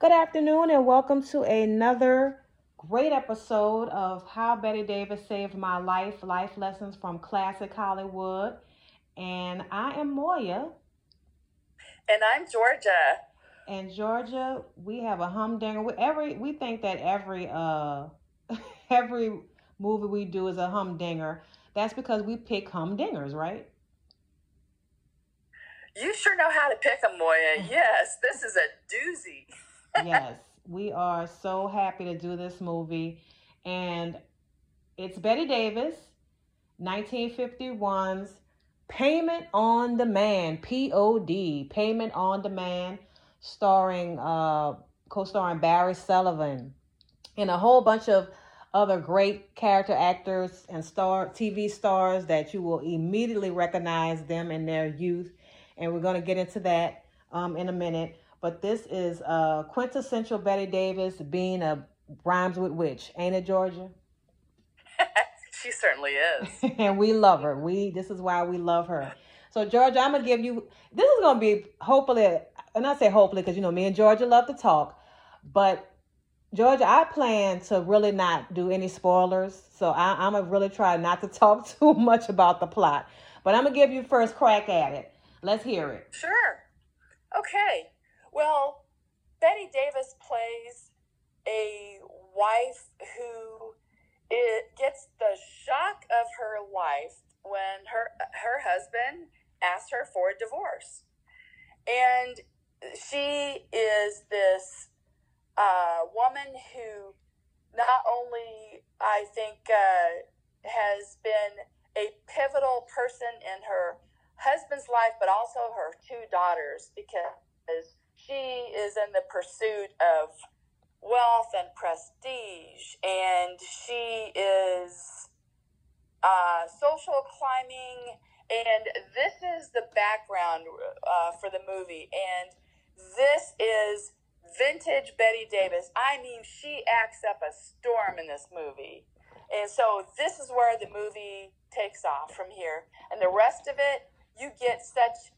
Good afternoon, and welcome to another great episode of How Bette Davis Saved My Life Life Lessons from Classic Hollywood. And I am Moya. And I'm Georgia. And Georgia, we have a humdinger. We, every we think that every uh every movie we do is a humdinger. That's because we pick humdingers, right? You sure know how to pick them, Moya. Yes, this is a doozy. Yes, we are so happy to do this movie. And it's Bette Davis, 1951's Payment on Demand, P-O-D, Payment on Demand, starring, uh, co-starring Barry Sullivan and a whole bunch of other great character actors and star TV stars that you will immediately recognize them in their youth. And we're going to get into that um, in a minute. But this is uh, quintessential Bette Davis being a rhymes with witch, ain't it, Georgia? she certainly is. and we love her. We this is why we love her. So Georgia, I'm gonna give you this is gonna be hopefully and I say hopefully because you know me and Georgia love to talk, but Georgia, I plan to really not do any spoilers, so I, am gonna really try not to talk too much about the plot. But I'm gonna give you first crack at it. Let's hear it. Sure. Okay. Well, Bette Davis plays a wife who it gets the shock of her life when her her husband asks her for a divorce, and she is this uh, woman who not only I think uh, has been a pivotal person in her husband's life, but also her two daughters because she is in the pursuit of wealth and prestige, and she is uh, social climbing. And this is the background uh, for the movie. And this is vintage Bette Davis. I mean, she acts up a storm in this movie. And so this is where the movie takes off from here. And the rest of it, you get such.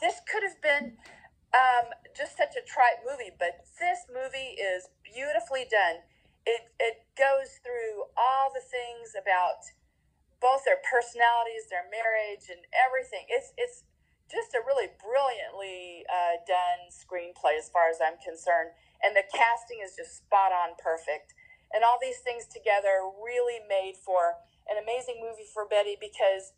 This could have been um, just such a trite movie, but this movie is beautifully done. It it goes through all the things about both their personalities, their marriage, and everything. It's it's just a really brilliantly uh, done screenplay as far as I'm concerned, and the casting is just spot on perfect. And all these things together really made for an amazing movie for Betty because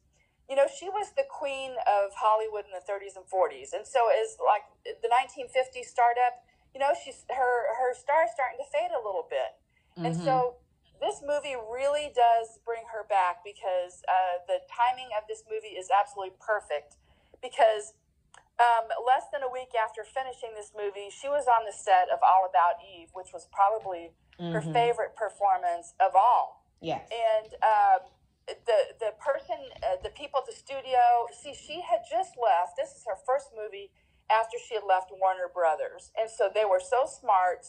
you know, she was the queen of Hollywood in the 30s and 40s. And so as like the 1950s startup, you know, she's her her star is starting to fade a little bit. Mm-hmm. And so this movie really does bring her back because uh, the timing of this movie is absolutely perfect. Because um, less than a week after finishing this movie, she was on the set of All About Eve, which was probably mm-hmm. her favorite performance of all. Yes. And uh, the the person, uh, the people at the studio. See, she had just left. This is her first movie after she had left Warner Brothers, and so they were so smart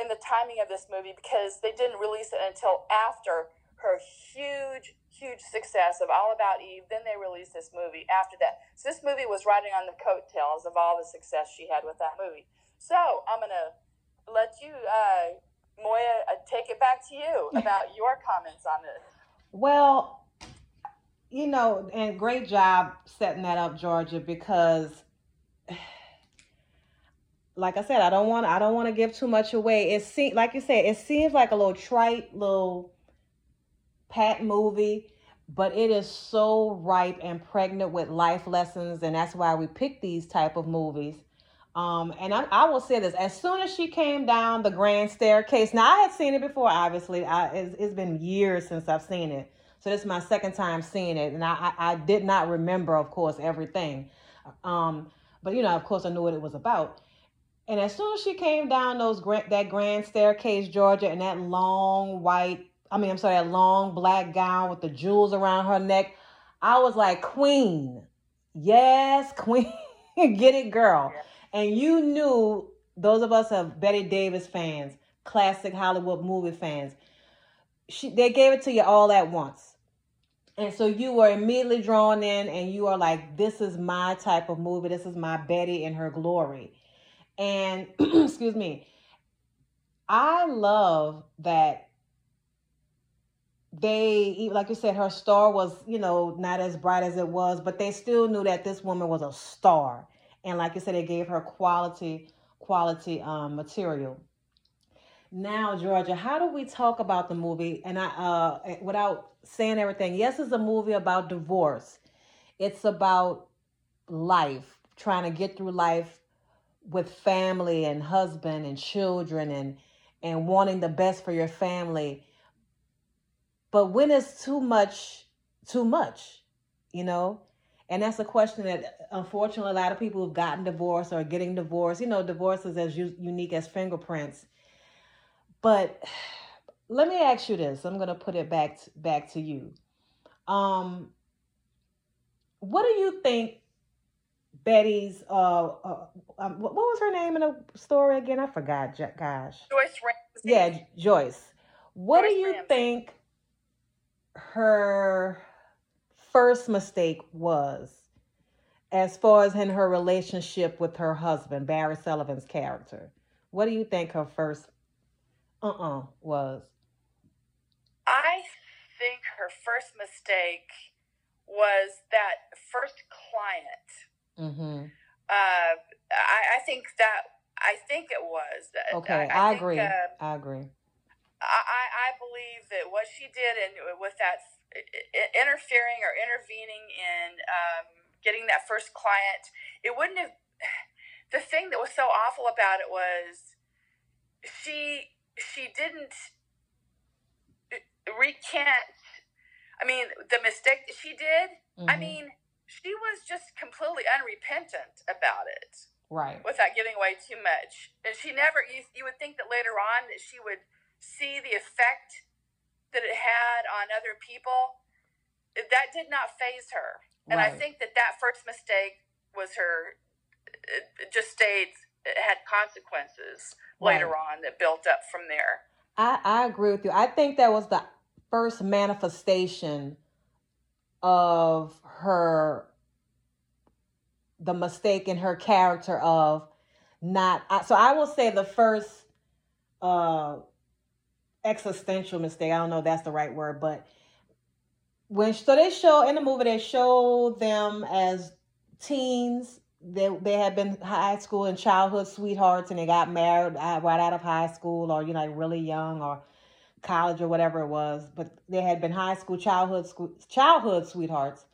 in the timing of this movie because they didn't release it until after her huge, huge success of All About Eve. Then they released this movie after that. So this movie was riding on the coattails of all the success she had with that movie. So I'm gonna let you, uh, Moya, uh, take it back to you about your comments on this. Well, you know, and great job setting that up, Georgia, because like I said, I don't want I don't want to give too much away. It seems like you said, it seems like a little trite little pat movie, but it is so ripe and pregnant with life lessons, and that's why we pick these type of movies. Um, and I, I, will say this: as soon as she came down the grand staircase, now I had seen it before. Obviously, I, it's, it's been years since I've seen it, so this is my second time seeing it, and I, I, I did not remember, of course, everything. Um, but you know, of course, I knew what it was about. And as soon as she came down those grand, that grand staircase, Georgia, and that long white, I mean, I'm sorry, that long black gown with the jewels around her neck, I was like, Queen, yes, Queen, get it, girl. Yeah and you knew those of us of Bette Davis fans, classic Hollywood movie fans, she, they gave it to you all at once. And so you were immediately drawn in and you are like, this is my type of movie. This is my Betty in her glory. And excuse me, I love that they, like you said, her star was, you know, not as bright as it was, but they still knew that this woman was a star. And like you said, they gave her quality, quality um, material. Now, Georgia, how do we talk about the movie? And I, uh, without saying everything, yes, it's a movie about divorce. It's about life, trying to get through life with family and husband and children and and wanting the best for your family. But when is too much too much? You know? And that's a question that unfortunately a lot of people have gotten divorced or getting divorced. You know, divorce is as u- unique as fingerprints. But let me ask you this. I'm going to put it back back to you. Um what do you think Betty's uh, uh um, what was her name in the story again? I forgot. Gosh. Joyce Ramsey. Yeah, Joyce. What Joyce do you Ramsey. think her first mistake was as far as in her relationship with her husband, Barry Sullivan's character? What do you think her first uh-uh was? I think her first mistake was that first client. Mm-hmm. Uh, I, I think that I think it was. Okay, I, I think, agree. Uh, I agree. I, I believe that what she did and with that interfering or intervening in um, getting that first client, it wouldn't have. The thing that was so awful about it was she she didn't uh, recant. I mean, the mistake that she did. Mm-hmm. I mean, she was just completely unrepentant about it right without giving away too much and she never you, you would think that later on that she would see the effect that it had on other people that did not phase her and right. i think that that first mistake was her it just stayed it had consequences right. later on that built up from there I, I agree with you i think that was the first manifestation of her the mistake in her character of not so i will say the first uh existential mistake i don't know if that's the right word but when so they show in the movie they show them as teens they they had been high school and childhood sweethearts and they got married right out of high school or you know really young or college or whatever it was but they had been high school childhood school childhood sweethearts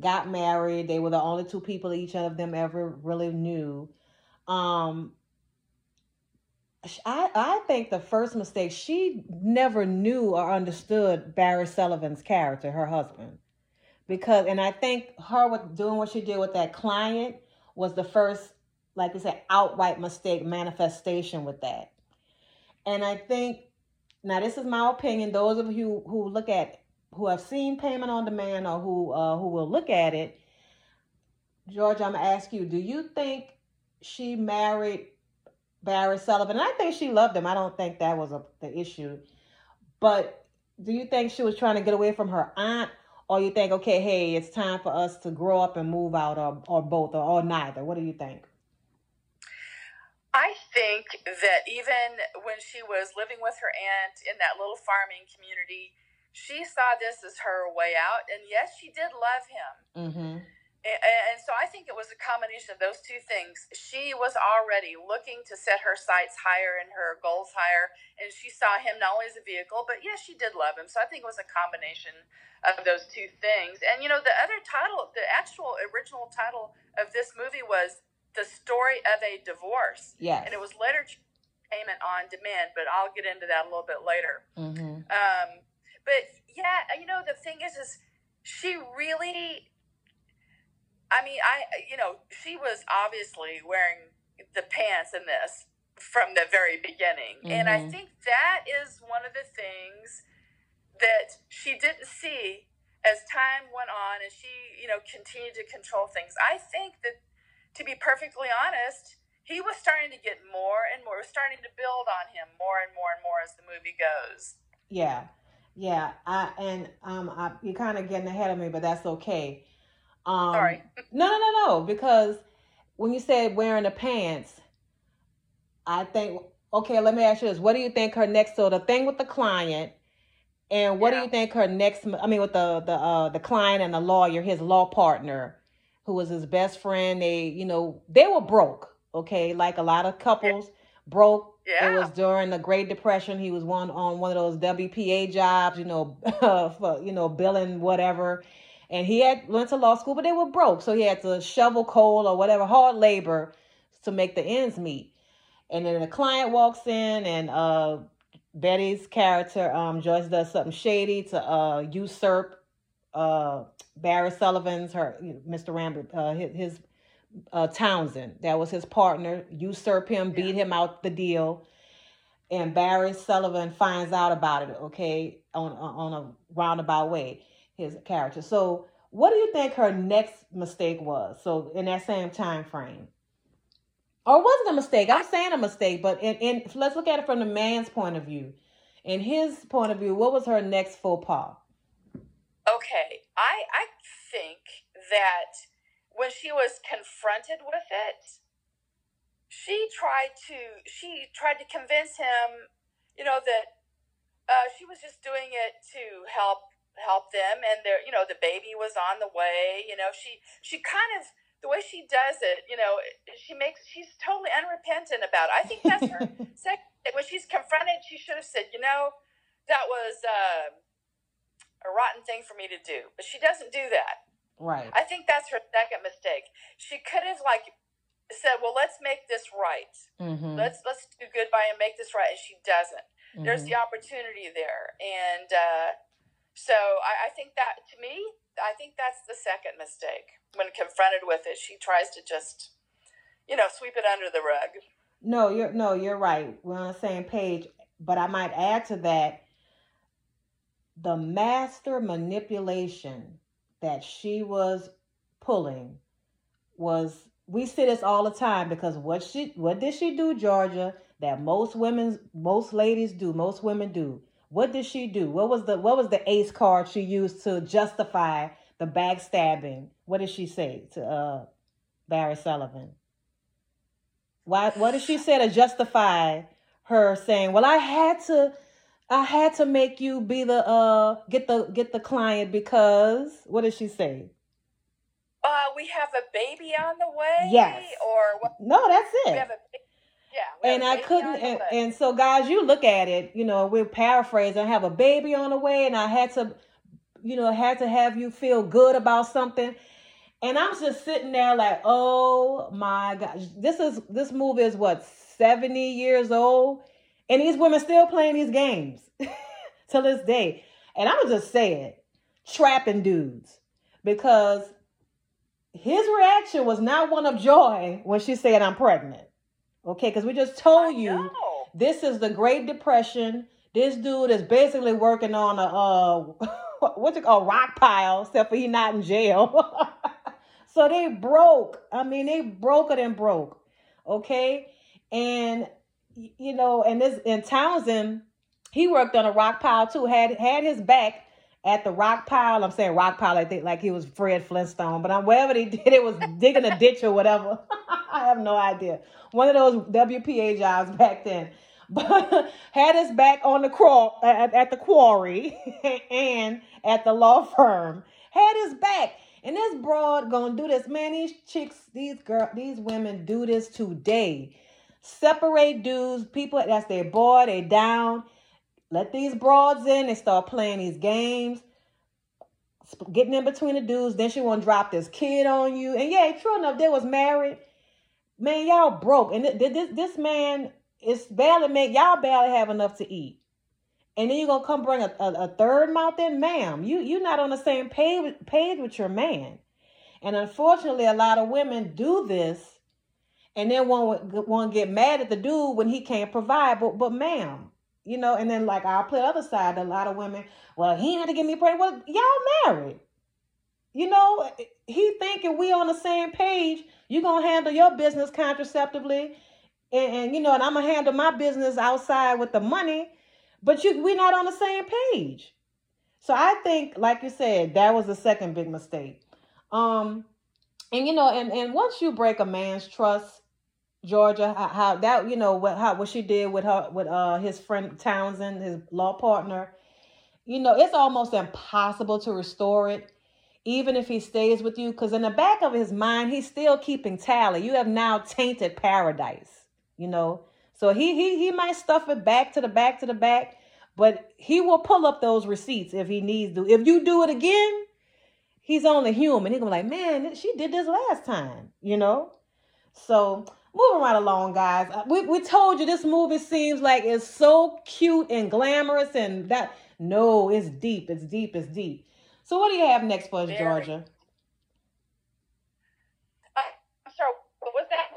got married. They were the only two people each of them ever really knew. Um, I, I think the first mistake, she never knew or understood Barry Sullivan's character, her husband. Because, and I think her with doing what she did with that client was the first, like you said, outright mistake manifestation with that. And I think, now this is my opinion, those of you who look at who have seen payment on demand or who uh, who will look at it, George, I'm gonna ask you: Do you think she married Barry Sullivan? And I think she loved him. I don't think that was a, the issue. But do you think she was trying to get away from her aunt, or you think, okay, hey, it's time for us to grow up and move out, or or both, or, or neither? What do you think? I think that even when she was living with her aunt in that little farming community, she saw this as her way out, and yes, she did love him. Mm-hmm. And, so I think it was a combination of those two things. She was already looking to set her sights higher and her goals higher, and she saw him not only as a vehicle, but yes, she did love him. So I think it was a combination of those two things. And you know, the other title, the actual original title of this movie was "The Story of a Divorce." Yes, and it was later payment on demand, but I'll get into that a little bit later. Mm-hmm. Um, but yeah, you know, the thing is, is she really, I mean, I, you know, she was obviously wearing the pants in this from the very beginning. Mm-hmm. And I mm-hmm. think that is one of the things that she didn't see as time went on and she, you know, continued to control things. I think that, to be perfectly honest, he was starting to get more and more, starting to build on him more and more and more as the movie goes. Yeah. Yeah, I and um, I, you're kind of getting ahead of me, but that's okay. Um, Sorry. no, no, no, no. Because when you said wearing the pants, I think okay, let me ask you this. What do you think her next so the thing with the client and what Yeah. do you think her next I mean with the the uh the client and the lawyer, his law partner, who was his best friend, they, you know, they were broke, okay? Like a lot of couples broke. Yeah. It was during the Great Depression. He was one on one of those WPA jobs, you know, for you know, billing whatever. And he had went to law school, but they were broke. So he had to shovel coal or whatever, hard labor to make the ends meet. And then the client walks in and uh Betty's character, um, Joyce does something shady to uh usurp uh Barry Sullivan's her Mr. Rambert, uh his, his uh Townsend. That was his partner, usurp him, beat him out the deal. And Barry Sullivan finds out about it, okay, on on a roundabout way, his character. So what do you think her next mistake was? So in that same time frame. Or was it a mistake? I'm saying a mistake, but in, in let's look at it from the man's point of view. In his point of view, what was her next faux pas? Okay, I I think that when she was confronted with it, she tried to she tried to convince him, you know, that uh, she was just doing it to help help them, and their you know the baby was on the way. You know, she she kind of the way she does it, you know, she makes she's totally unrepentant about it. I think that's her second. When she's confronted, she should have said, you know, that was. Uh, a rotten thing for me to do. But she doesn't do that. right. I think that's her second mistake. She could have like said, "Well, let's make this right. Mm-hmm. Let's let's do good by and make this right." And she doesn't. There's mm-hmm. the opportunity there, and uh, so I, I think that to me, I think that's the second mistake. When confronted with it, she tries to just, you know, sweep it under the rug. No, you're no, you're right. We're on the same page. But I might add to that the master manipulation that she was pulling was we see this all the time because what she what did she do, Georgia, that most women most ladies do, most women do. What did she do? What was the what was the ace card she used to justify the backstabbing? What did she say to uh Barry Sullivan? Why what did she say to justify her saying, Well, I had to I had to make you be the uh get the get the client because what did she say? Uh, we have a baby on the way. Yes. Or what? No, that's We it. have a yeah. and I couldn't and, and so guys, you look at it, you know, we're paraphrasing, I have a baby on the way and I had to you know, had to have you feel good about something. And I'm just sitting there like, oh my gosh, this is this movie is what 70 years old, and these women still playing these games till this day. And I'm just saying, trapping dudes because his reaction was not one of joy when she said, "I'm pregnant." Okay, because we just told you this is the Great Depression. This dude is basically working on a uh, what's it called, rock pile, except for he not in jail. so they broke. I mean, they broke it and broke. Okay, and you know, and this in Townsend, he worked on a rock pile too. Had had his back at the rock pile. I'm saying rock pile. I think like he was Fred Flintstone, but I'm wherever they did it was digging a ditch or whatever. I have no idea. One of those WPA jobs back then. But had his back on the crawl at, at the quarry and at the law firm. Had his back. And this broad gonna do this. Man, these chicks, these girl, these women do this today. Separate dudes, people that's their boy, they down. Let these broads in. They start playing these games, getting in between the dudes. Then she want to drop this kid on you. And yeah, true enough, they was married. Man, y'all broke. And th- th- this this man is barely make y'all barely have enough to eat. And then you're gonna come bring a, a, a third mouth in, ma'am. You you're not on the same page page with your man. And unfortunately, a lot of women do this, and then one one get mad at the dude when he can't provide. But but ma'am, you know. And then like I'll play the other side. A lot of women, well, he had to get me pregnant. Well, y'all married. You know, he thinking we on the same page. You gonna handle your business contraceptively, and, and you know, and I'm gonna handle my business outside with the money. But you, we're not on the same page. So I think, like you said, that was the second big mistake. Um, and you know, and and once you break a man's trust, Georgia, how, how that you know what how what she did with her with uh his friend Townsend, his law partner. You know, it's almost impossible to restore it, even if he stays with you, because in the back of his mind, he's still keeping tally. You have now tainted paradise. You know, so he he he might stuff it back to the back to the back, but he will pull up those receipts if he needs to. If you do it again, he's only human. He's gonna be like, man, she did this last time. You know, so moving right along, guys. Uh, we, we told you this movie seems like it's so cute and glamorous, and that no, it's deep, it's deep, it's deep. So, what do you have next for us, Very. Georgia? I'm sorry, what was that?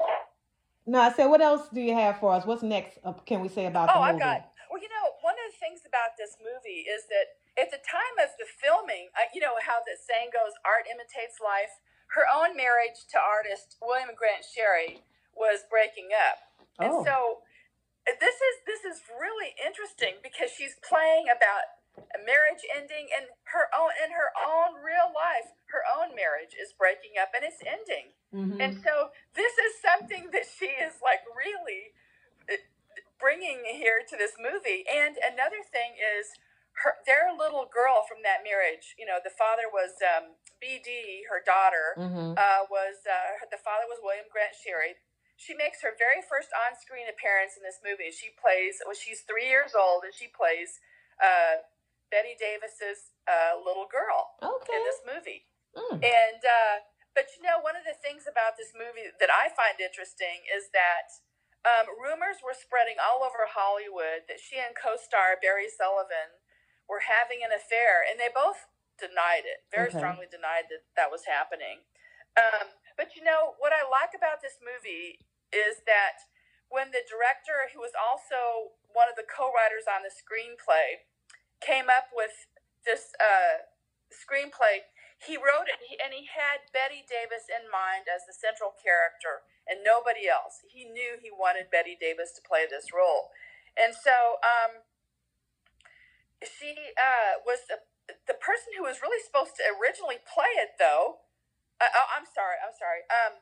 No, I said, what else do you have for us? What's next? Uh, can we say about Oh, the movie? got. Well, you know, one of the things about this movie is that at the time of the filming, uh, you know how the saying goes, "Art imitates life." Her own marriage to artist William Grant Sherry was breaking up, Oh. and so this is this is really interesting because she's playing about marriage ending and her own in her own real life, her own marriage is breaking up and it's ending. Mhm. And so this is something that she is like really uh, bringing here to this movie. And another thing is her their little girl from that marriage. You know, the father was um, B.D. Her daughter Mhm. uh, was uh, the father was William Grant Sherry. She makes her very first on-screen appearance in this movie. She plays well. She's three years old, and she plays uh, Bette Davis's uh, little girl Okay. in this movie. Mm. And uh, but you know, one of the things about this movie that I find interesting is that um, rumors were spreading all over Hollywood that she and co-star Barry Sullivan were having an affair, and they both denied it. Very Okay. strongly denied that that was happening. Um, but you know what I like about this movie is that when the director, who was also one of the co-writers on the screenplay, came up with this uh, screenplay, he wrote it and he had Bette Davis in mind as the central character and nobody else. He knew he wanted Bette Davis to play this role. And so um, she uh, was the, the person who was really supposed to originally play it, though. Uh, oh, I'm sorry, I'm sorry. Um,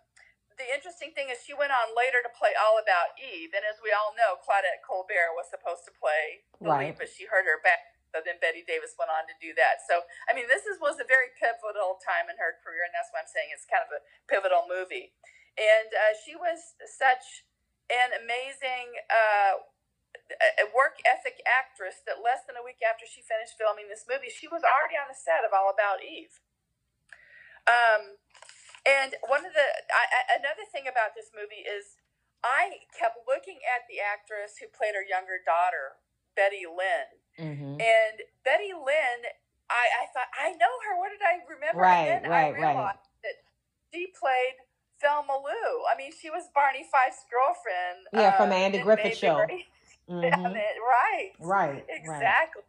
the interesting thing is she went on later to play All About Eve, and as we all know, Claudette Colbert was supposed to play the Right. lead, but she hurt her back. So then Bette Davis went on to do that. So I mean, this is, was a very pivotal time in her career, and that's why I'm saying it's kind of a pivotal movie. And uh, she was such an amazing uh, work ethic actress that less than a week after she finished filming this movie, she was already on the set of All About Eve. Um, and one of the I, another thing about this movie is I kept looking at the actress who played her younger daughter, Betty Lynn, Mhm. and Betty Lynn. I, I thought I know her. What did I remember? Right, and then right, I right. realized that she played Thelma Lou. I mean, she was Barney Fife's girlfriend. Yeah, from uh, Andy Griffith Show. Yeah, Mhm. man, right. Right. Right. Exactly.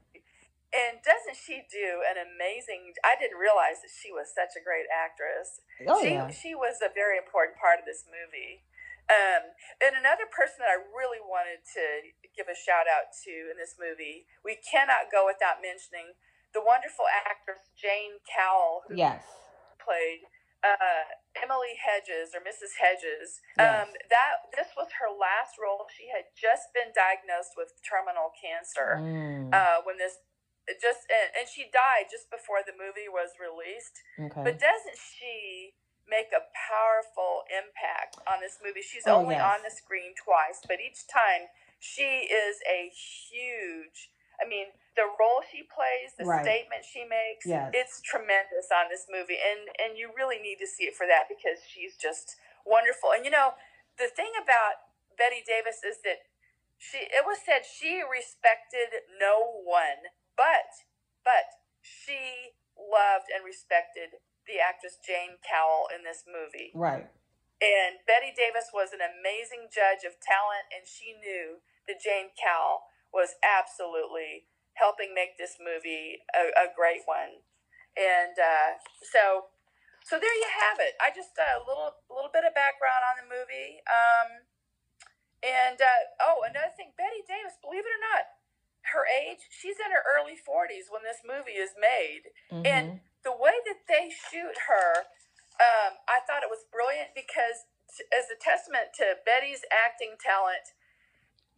And doesn't she do an amazing? I didn't realize that she was such a great actress. Oh she yeah. she was a very important part of this movie. Um, and another person that I really wanted to give a shout out to in this movie, we cannot go without mentioning the wonderful actress Jane Cowl, who Yes. played uh, Emily Hedges or Mrs. Hedges. Yes. Um, that this was her last role. She had just been diagnosed with terminal cancer Mm. uh, when this just and, and she died just before the movie was released. okay. But doesn't she make a powerful impact on this movie? She's Oh, only yes. on the screen twice, but each time she is a huge. I mean, the role she plays, the Right. statement she makes, Yes. it's tremendous on this movie, and and you really need to see it for that because she's just wonderful. And you know, the thing about Bette Davis is that she it was said she respected no one, but but she loved and respected the actress Jane Cowl in this movie. right. And Bette Davis was an amazing judge of talent, and she knew that Jane Cowl was absolutely helping make this movie a, a great one. And uh, so, so there you have it. I just uh, a little little bit of background on the movie. Um, and uh, oh, another thing, Bette Davis, believe it or not, her age, she's in her early forties when this movie is made Mhm. and the way that they shoot her, um, I thought it was brilliant because as a testament to Betty's acting talent.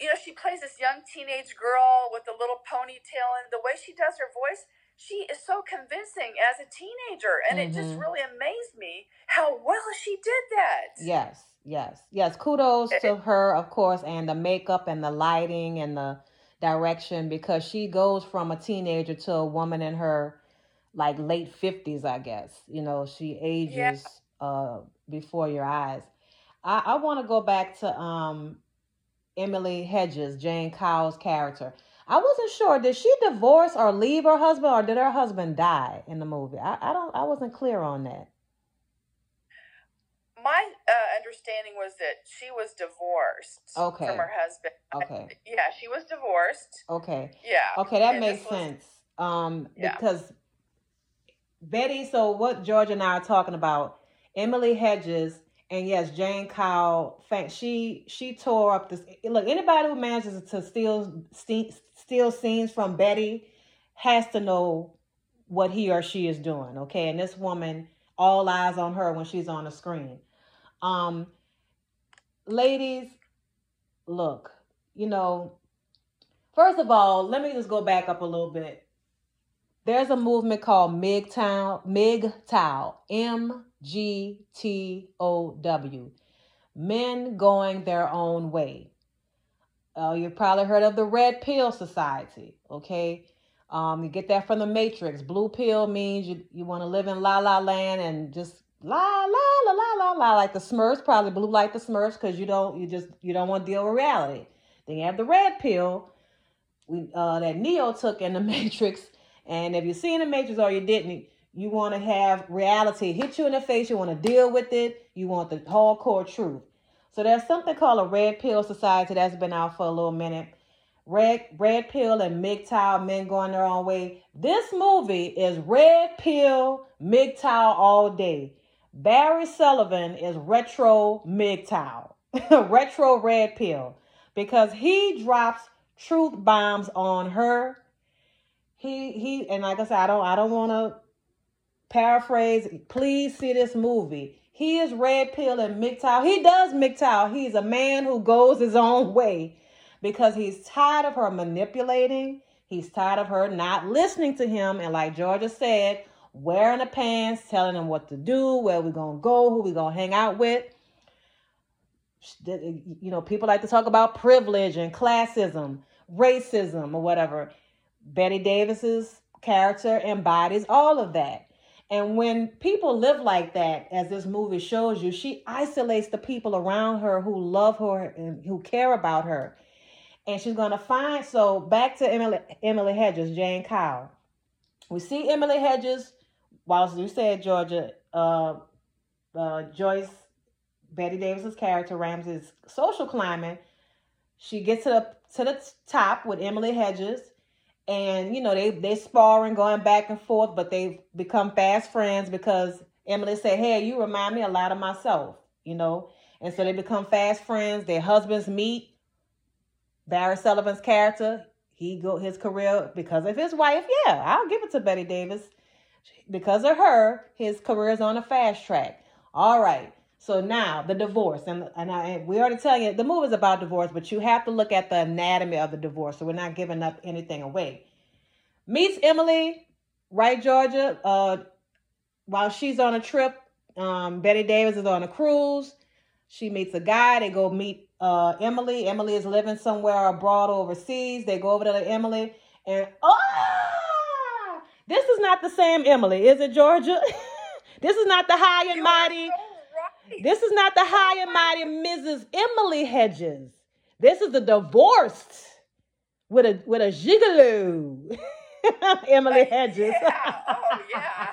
You know, she plays this young teenage girl with a little ponytail, and the way she does her voice, she is so convincing as a teenager, and it just Mhm. really amazed me how well she did that. Yes, yes, yes. Kudos Eh, to her, of course, and the makeup and the lighting and the direction because she goes from a teenager to a woman in her like late 50s, I guess. You know, she Yeah, ages uh before your eyes. I, I want to go back to um Emily Hedges, Jane Cowl's character. I wasn't sure. Did she divorce or leave her husband, or did her husband die in the movie? I, I don't. I wasn't clear on that. my uh, understanding was that she was divorced from Okay. her husband. Okay. Yeah, she was divorced. Okay. Yeah, Okay, that and makes this was sense. Um, yeah. because Betty, so what George and I are talking about, Emily Hedges, and yes, Jane fa- she she tore up this. Look, anybody who manages to steal ste- steal scenes from Betty has to know what he or she is doing. Okay, and this woman, all eyes on her when she's on the screen. Um, ladies, look, you know, first of all, let me just go back up a little bit there's a movement called MGTOW, MGTOW, M G T O W, Men Going Their Own Way. Uh, you've probably heard of the Red Pill Society, okay? Um, you get that from the Matrix. Blue pill means you, you want to live in la la land and just la la la la la la like the Smurfs, probably blue like the Smurfs because you don't you just you don't want to deal with reality. Then you have the red pill we, uh, that Neo took in the Matrix. And if you've seen the Matrix or you didn't, you want to have reality hit you in the face. You want to deal with it. You want the hardcore truth. So there's something called a Red Pill Society that's been out for a little minute. Red Red Pill and MGTOW, men going their own way. This movie is Red Pill, MGTOW all day. Barry Sullivan is retro MGTOW, retro Red Pill, because he drops truth bombs on her he he and like I said, I don't I don't want to paraphrase. Please see this movie. He is red pill and MGTOW. He does MGTOW. He's a man who goes his own way because he's tired of her manipulating. He's tired of her not listening to him. And like Georgia said, wearing the pants, telling him what to do, where we're gonna go, who we're gonna hang out with. You know, people like to talk about privilege and classism, racism, or whatever. Bette Davis's character embodies all of that. And when people live like that, as this movie shows you, she isolates the people around her who love her and who care about her. And she's going to find, so back to Emily, Emily Hedges, Jane Cowl. We see Emily Hedges, whilst you said, Georgia, uh, uh, Joyce, Bette Davis's character, Ramsey's social climbing. She gets the, to the top with Emily Hedges and you know they they sparring going back and forth but they've become fast friends because emily said hey you remind me a lot of myself you know? And so they become fast friends. Their husbands meet. Barry sullivan's character he go his career because of his wife yeah i'll give it to bette davis. Because of her his career is on a fast track. All right so now the divorce and and I, we already telling you the movie is about divorce, but you have to look at the anatomy of the divorce. So we're not giving up anything away. Meets Emily, right, Georgia? Uh, while she's on a trip, um, Bette Davis is on a cruise. She meets a guy. They go meet uh, Emily. Emily is living somewhere abroad overseas. They go over to Emily, and oh, this is not the same Emily, is it, Georgia? this is not the high and mighty. This is not the high and mighty Mrs. Emily Hedges. This is the divorced with a with a gigolo. Emily Hedges. Yeah. Oh, yeah.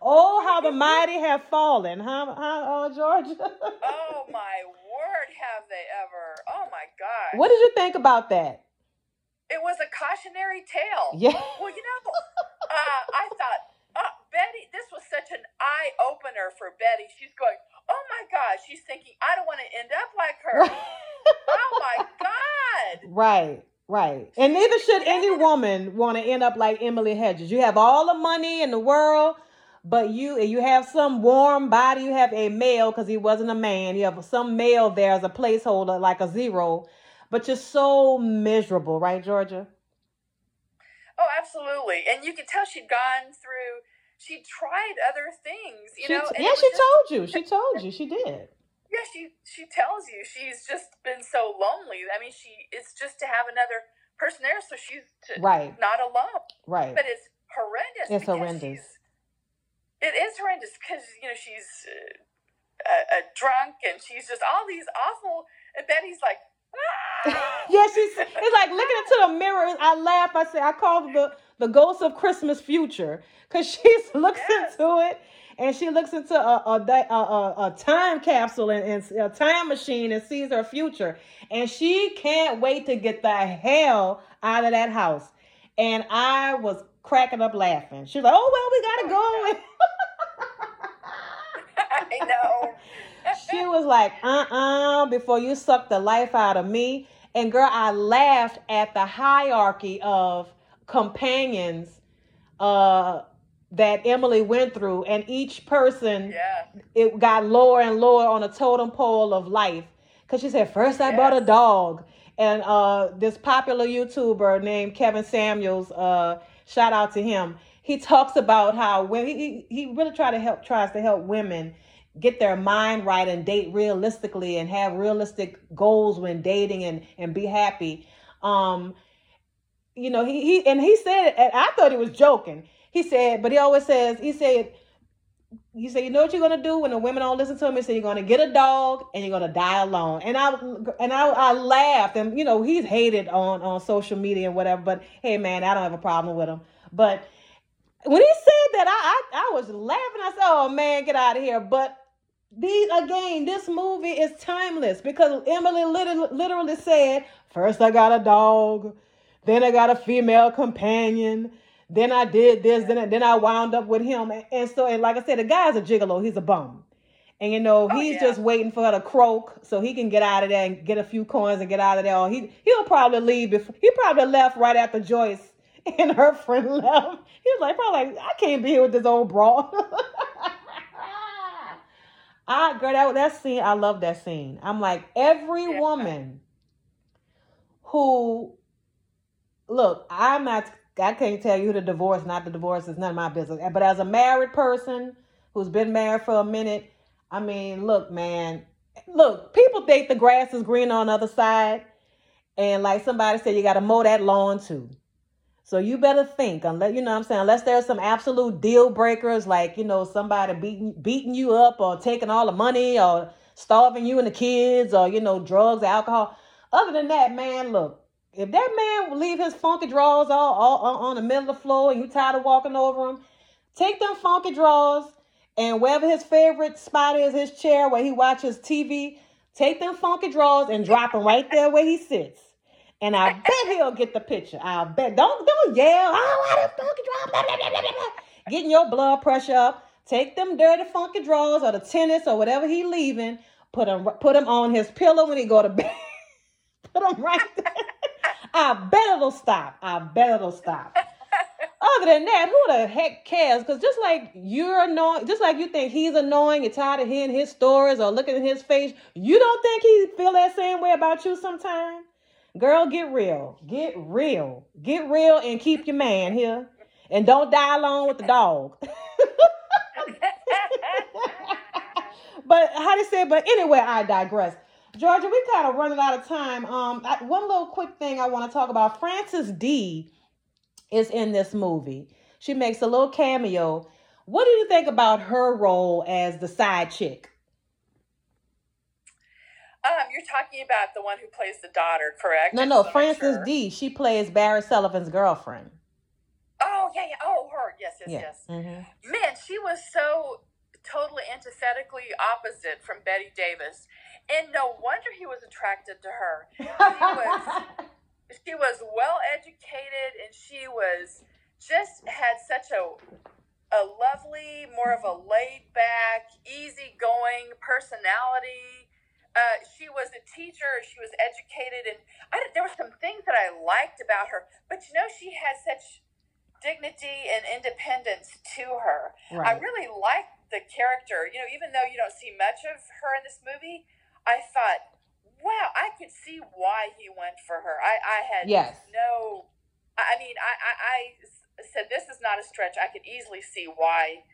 oh, how the mighty have fallen, huh, huh uh, Georgia? Oh my word, have they ever? Oh my God. what did you think about that? It was a cautionary tale. Yeah. Well, you know, uh, I thought, uh, Betty, this was such an opener for Betty. She's going, oh my God. She's thinking, I don't want to end up like her. oh my God. Right, right. And neither should any woman want to end up like Emily Hedges. You have all the money in the world, but you you have some warm body. You have a male because he wasn't a man. You have some male there as a placeholder, like a zero, but you're so miserable, right, Georgia? Oh, absolutely. And you can tell she'd gone through. She tried other things, you She know. yeah, she just- told you. She told you. She did. Yeah, she she tells you she's just been so lonely. I mean, she it's just to have another person there, so she's to, Right, not alone. right. But it's horrendous. It's horrendous. It is horrendous because you know she's uh, a, a drunk and she's just all these awful. And Betty's like, ah! yeah, she's it's like looking into the mirror. I laugh. I say I call the the ghost of Christmas future because she looks Yes. into it and she looks into a a, a, a, a time capsule and, and a time machine and sees her future and she can't wait to get the hell out of that house. And I was cracking up laughing. She's like, "Oh well, we gotta oh, go." I know. she was like, uh-uh, before you suck the life out of me. And girl, I laughed at the hierarchy of companions uh that Emily went through, and each person yeah. it got lower and lower on a totem pole of life. Cause she said, first I bought a dog. And uh this popular YouTuber named Kevin Samuels, uh, shout out to him. He talks about how when he, he really try to help tries to help women get their mind right and date realistically and have realistic goals when dating and and be happy. Um you know, he, he and he said and I thought he was joking. He said, but he always says, he said, he said, you know what you're gonna do when the women don't listen to him? He said, you're gonna get a dog and you're gonna die alone. And I and I, I laughed, and you know he's hated on on social media and whatever. But hey, man, I don't have a problem with him. But when he said that, I I, I was laughing. I said, oh man, get out of here. But these again, this movie is timeless because Emily literally, literally said, first I got a dog, then I got a female companion. Then I did this, then I, then I wound up with him, and, and so and like I said, the guy's a gigolo. He's a bum, and you know Oh, he's yeah. just waiting for her to croak so he can get out of there and get a few coins and get out of there. Or he he'll probably leave. Before, he probably left right after Joyce and her friend left. He was like, probably like, I can't be here with this old bra. I girl, that that scene, I love that scene. I'm like every woman who look, I'm not I can't tell you the divorce, not the divorce is none of my business. But as a married person who's been married for a minute, I mean, look, man, look, people think the grass is green on the other side. And like somebody said, you gotta mow that lawn too. So you better think, unless you know what I'm saying, unless there's some absolute deal breakers, like you know somebody beating beating you up or taking all the money or starving you and the kids or you know drugs, alcohol. Other than that, man, look, if that man leave his funky drawers all, all, all on the middle of the floor and you tired of walking over him, take them funky drawers and wherever his favorite spot is, his chair where he watches TV, take them funky drawers and drop them right there where he sits. And I bet he'll get the picture. I bet. Don't don't yell. Oh, I done funky drawers. Blah, blah, blah, blah, blah. Getting your blood pressure up. Take them dirty funky drawers or the tennis or whatever he leaving. Put them put him on his pillow when he go to bed. put them right there. I bet it'll stop. I bet it'll stop. Other than that, who the heck cares? Because just like you're annoying, just like you think he's annoying, you're tired of hearing his stories or looking at his face, you don't think he feel that same way about you sometime? Girl, get real. Get real. Get real and keep your man here. And don't die alone with the dog. but how to say, but anyway, I digress. Georgia, we kind of running out of time. Um, I, one little quick thing I want to talk about. Frances Dee is in this movie. She makes a little cameo. What do you think about her role as the side chick? Um, you're talking about the one who plays the daughter, correct? No, no, Frances sure. D. She plays Barry Sullivan's girlfriend. Oh yeah, yeah. Oh, her. Yes, yes, Yeah. yes. hmm Man, she was so totally antithetically opposite from Bette Davis, and no wonder he was attracted to her. was- She was well educated, and she was just had such a a lovely, more of a laid back, easygoing personality. Uh, she was a teacher. She was educated, and I, there were some things that I liked about her. But you know, she had such dignity and independence to her. I really liked the character. You know, even though you don't see much of her in this movie, I thought, wow, I could see why he went for her. I, I had Yes. no, I mean, I I, I, said this is not a stretch. I could easily see why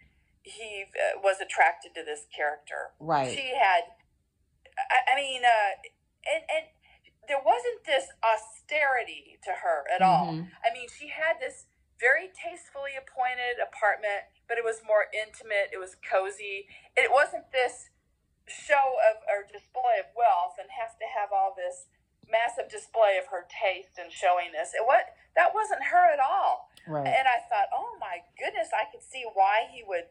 he uh, was attracted to this character. Right. She had, I, I mean, uh, and and there wasn't this austerity to her at all. Mhm. I mean, she had this very tastefully appointed apartment, but it was more intimate. It was cozy. It wasn't this show of or display of wealth and have to have all this massive display of her taste and showiness. It what that wasn't her at all. Right. And I thought, oh my goodness, I could see why he would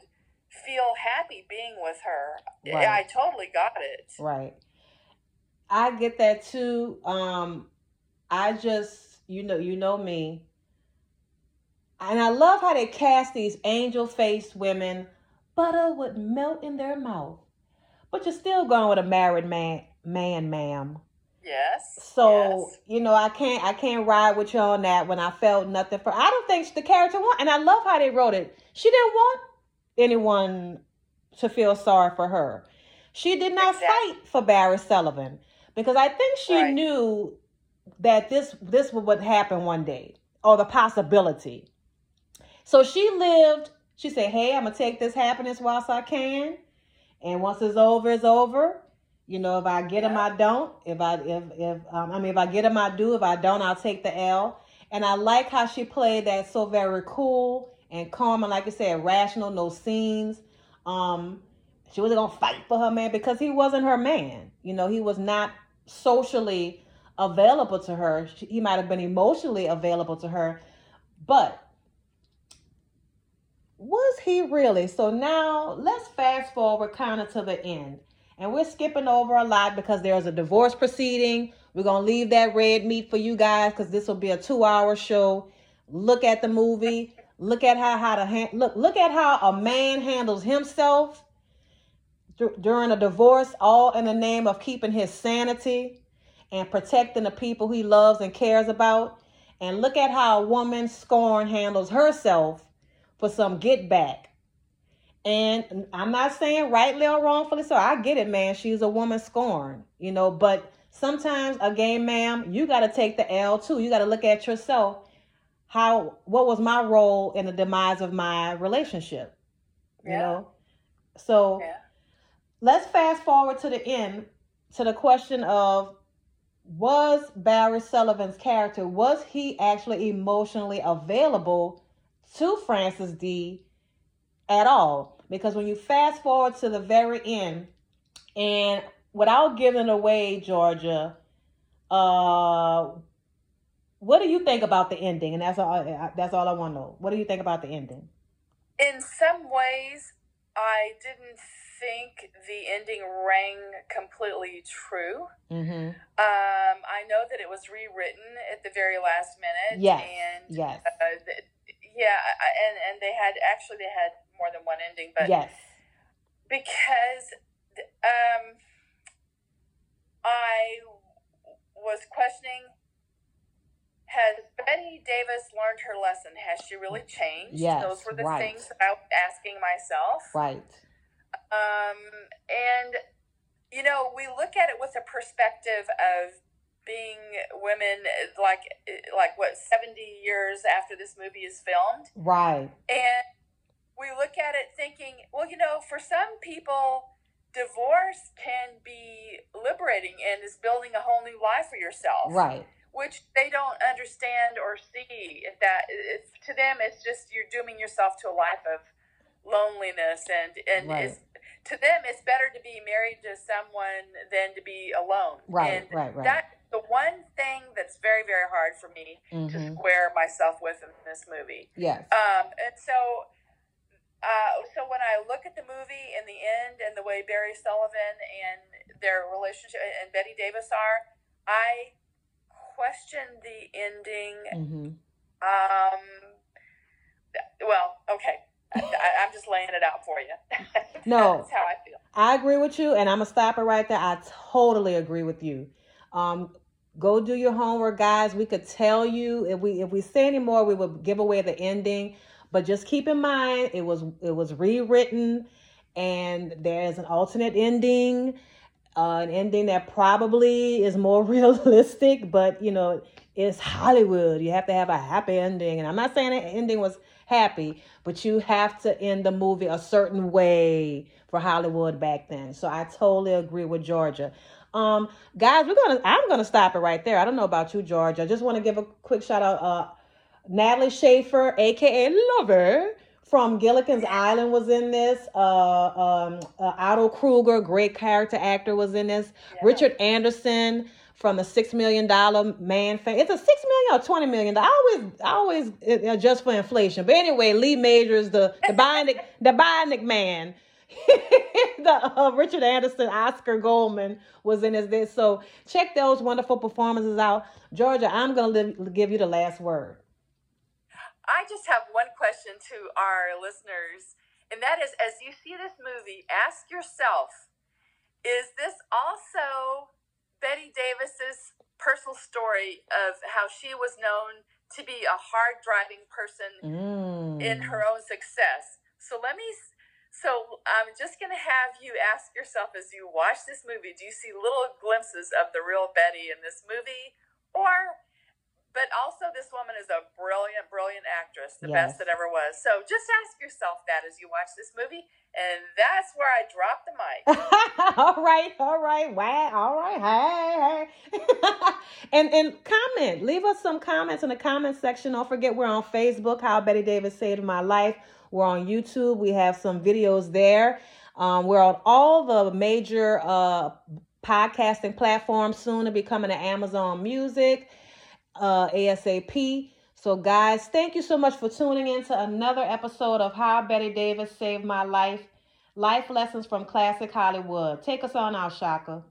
feel happy being with her. Right. I totally got it. Right. I get that too. Um, I just, you know, you know me. And I love how they cast these angel faced women. Butter would melt in their mouth. But you're still going with a married man, man, ma'am. Yes. So yes. you know, I can't, I can't ride with you on that. When I felt nothing for, I don't think the character want, and I love how they wrote it. She didn't want anyone to feel sorry for her. She did not Exactly. fight for Barry Sullivan because I think she Right. knew that this this would happen one day or the possibility. So she lived. She said, "Hey, I'm gonna take this happiness whilst I can, and once it's over, it's over. You know, if I get him, I don't. If I if if um, I mean, if I get him, I do. If I don't, I'll take the L." And I like how she played that so very cool and calm and, like I said, rational, no scenes. Um, she wasn't gonna fight for her man because he wasn't her man. You know, he was not socially available to her. She- He might have been emotionally available to her, but was he really? So now let's fast forward kind of to the end. And we're skipping over a lot because there's a divorce proceeding. We're going to leave that red meat for you guys because this will be a two hour show. Look at the movie. Look at how, how to ha- look, look at how a man handles himself dur- during a divorce, all in the name of keeping his sanity and protecting the people he loves and cares about. And look at how a woman scorn handles herself for some get back. And I'm not saying rightly or wrongfully so. I get it, man. She's a woman scorned, you know, but sometimes again, ma'am, you gotta take the L too. You gotta look at yourself. How what was my role in the demise of my relationship? You Yeah. know? So Yeah. let's fast forward to the end to the question of was Barry Sullivan's character was he actually emotionally available to Frances Dee at all. Because when you fast forward to the very end and without giving away Georgia uh what do you think about the ending? And that's all that's all I want to know. What do you think about the ending? In some ways, I didn't think the ending rang completely true. mhm Um, I know that it was rewritten at the very last minute. yes And yes. uh, th- yeah, and and they had actually they had more than one ending, but yes because um, I was questioning. Has Bette Davis learned her lesson? Has she really changed? Yes, Those were the right. things that I was asking myself. right Um, and you know, we look at it with a perspective of women, like like what seventy years after this movie is filmed, right. And we look at it thinking, well, you know, for some people, divorce can be liberating and is building a whole new life for yourself. Right. Which they don't understand or see that it's, to them it's just you're dooming yourself to a life of loneliness and and Right. it's, to them it's better to be married to someone than to be alone. Right and right right. that the one thing that's very very hard for me to mhm square myself with in this movie yes um and so uh, so when I look at the movie in the end and the way Barry Sullivan and their relationship and Bette Davis are, I question the ending. mhm Um, well, okay, I, I, I'm just laying it out for you. No. that's how I feel. I agree with you, and I'm gonna stop it right there. I totally agree with you. Um, go do your homework, guys. We could tell you if we if we say any more, we would give away the ending. But just keep in mind, it was it was rewritten, and there's an alternate ending, uh, an ending that probably is more realistic. But you know, it's Hollywood. You have to have a happy ending, and I'm not saying the ending was happy, but you have to end the movie a certain way for Hollywood back then. So I totally agree with Georgia. Um, guys, we're gonna I'm gonna stop it right there. I don't know about you, George. I just want to give a quick shout out. Uh, Natalie Schafer, aka Lovey from Gilligan's Island, was in this. Uh, um, uh, Otto Kruger, great character actor, was in this. Yeah. Richard Anderson from the Six Million Dollar Man fame. It's a six million or twenty million. I always, I always adjust for inflation. But anyway, Lee Majors, the the Bionic, the Bionic Man. the uh, Richard Anderson, Oscar Goldman was in this. So check those wonderful performances out. Georgia, I'm gonna give you the last word. I just have one question to our listeners, and that is as you see this movie, ask yourself is this also Bette Davis's personal story of how she was known to be a hard driving person mm. in her own success? So let me. So I'm just going to have you ask yourself as you watch this movie do you see little glimpses of the real Bette in this movie? Or but also this woman is a brilliant, brilliant actress, the yes. best that ever was. So just ask yourself that as you watch this movie, and that's where I drop the mic. all right, all right, wow, all right, hey, hey. and and comment, leave us some comments in the comment section. Don't forget we're on Facebook. How Bette Davis saved my life. We're on YouTube. We have some videos there. Um, we're on all the major uh, podcasting platforms. Soon to be coming to Amazon Music uh, ASAP. So, guys, thank you so much for tuning in to another episode of How Bette Davis Saved My Life Life Lessons from Classic Hollywood. Take us on out, Shaka.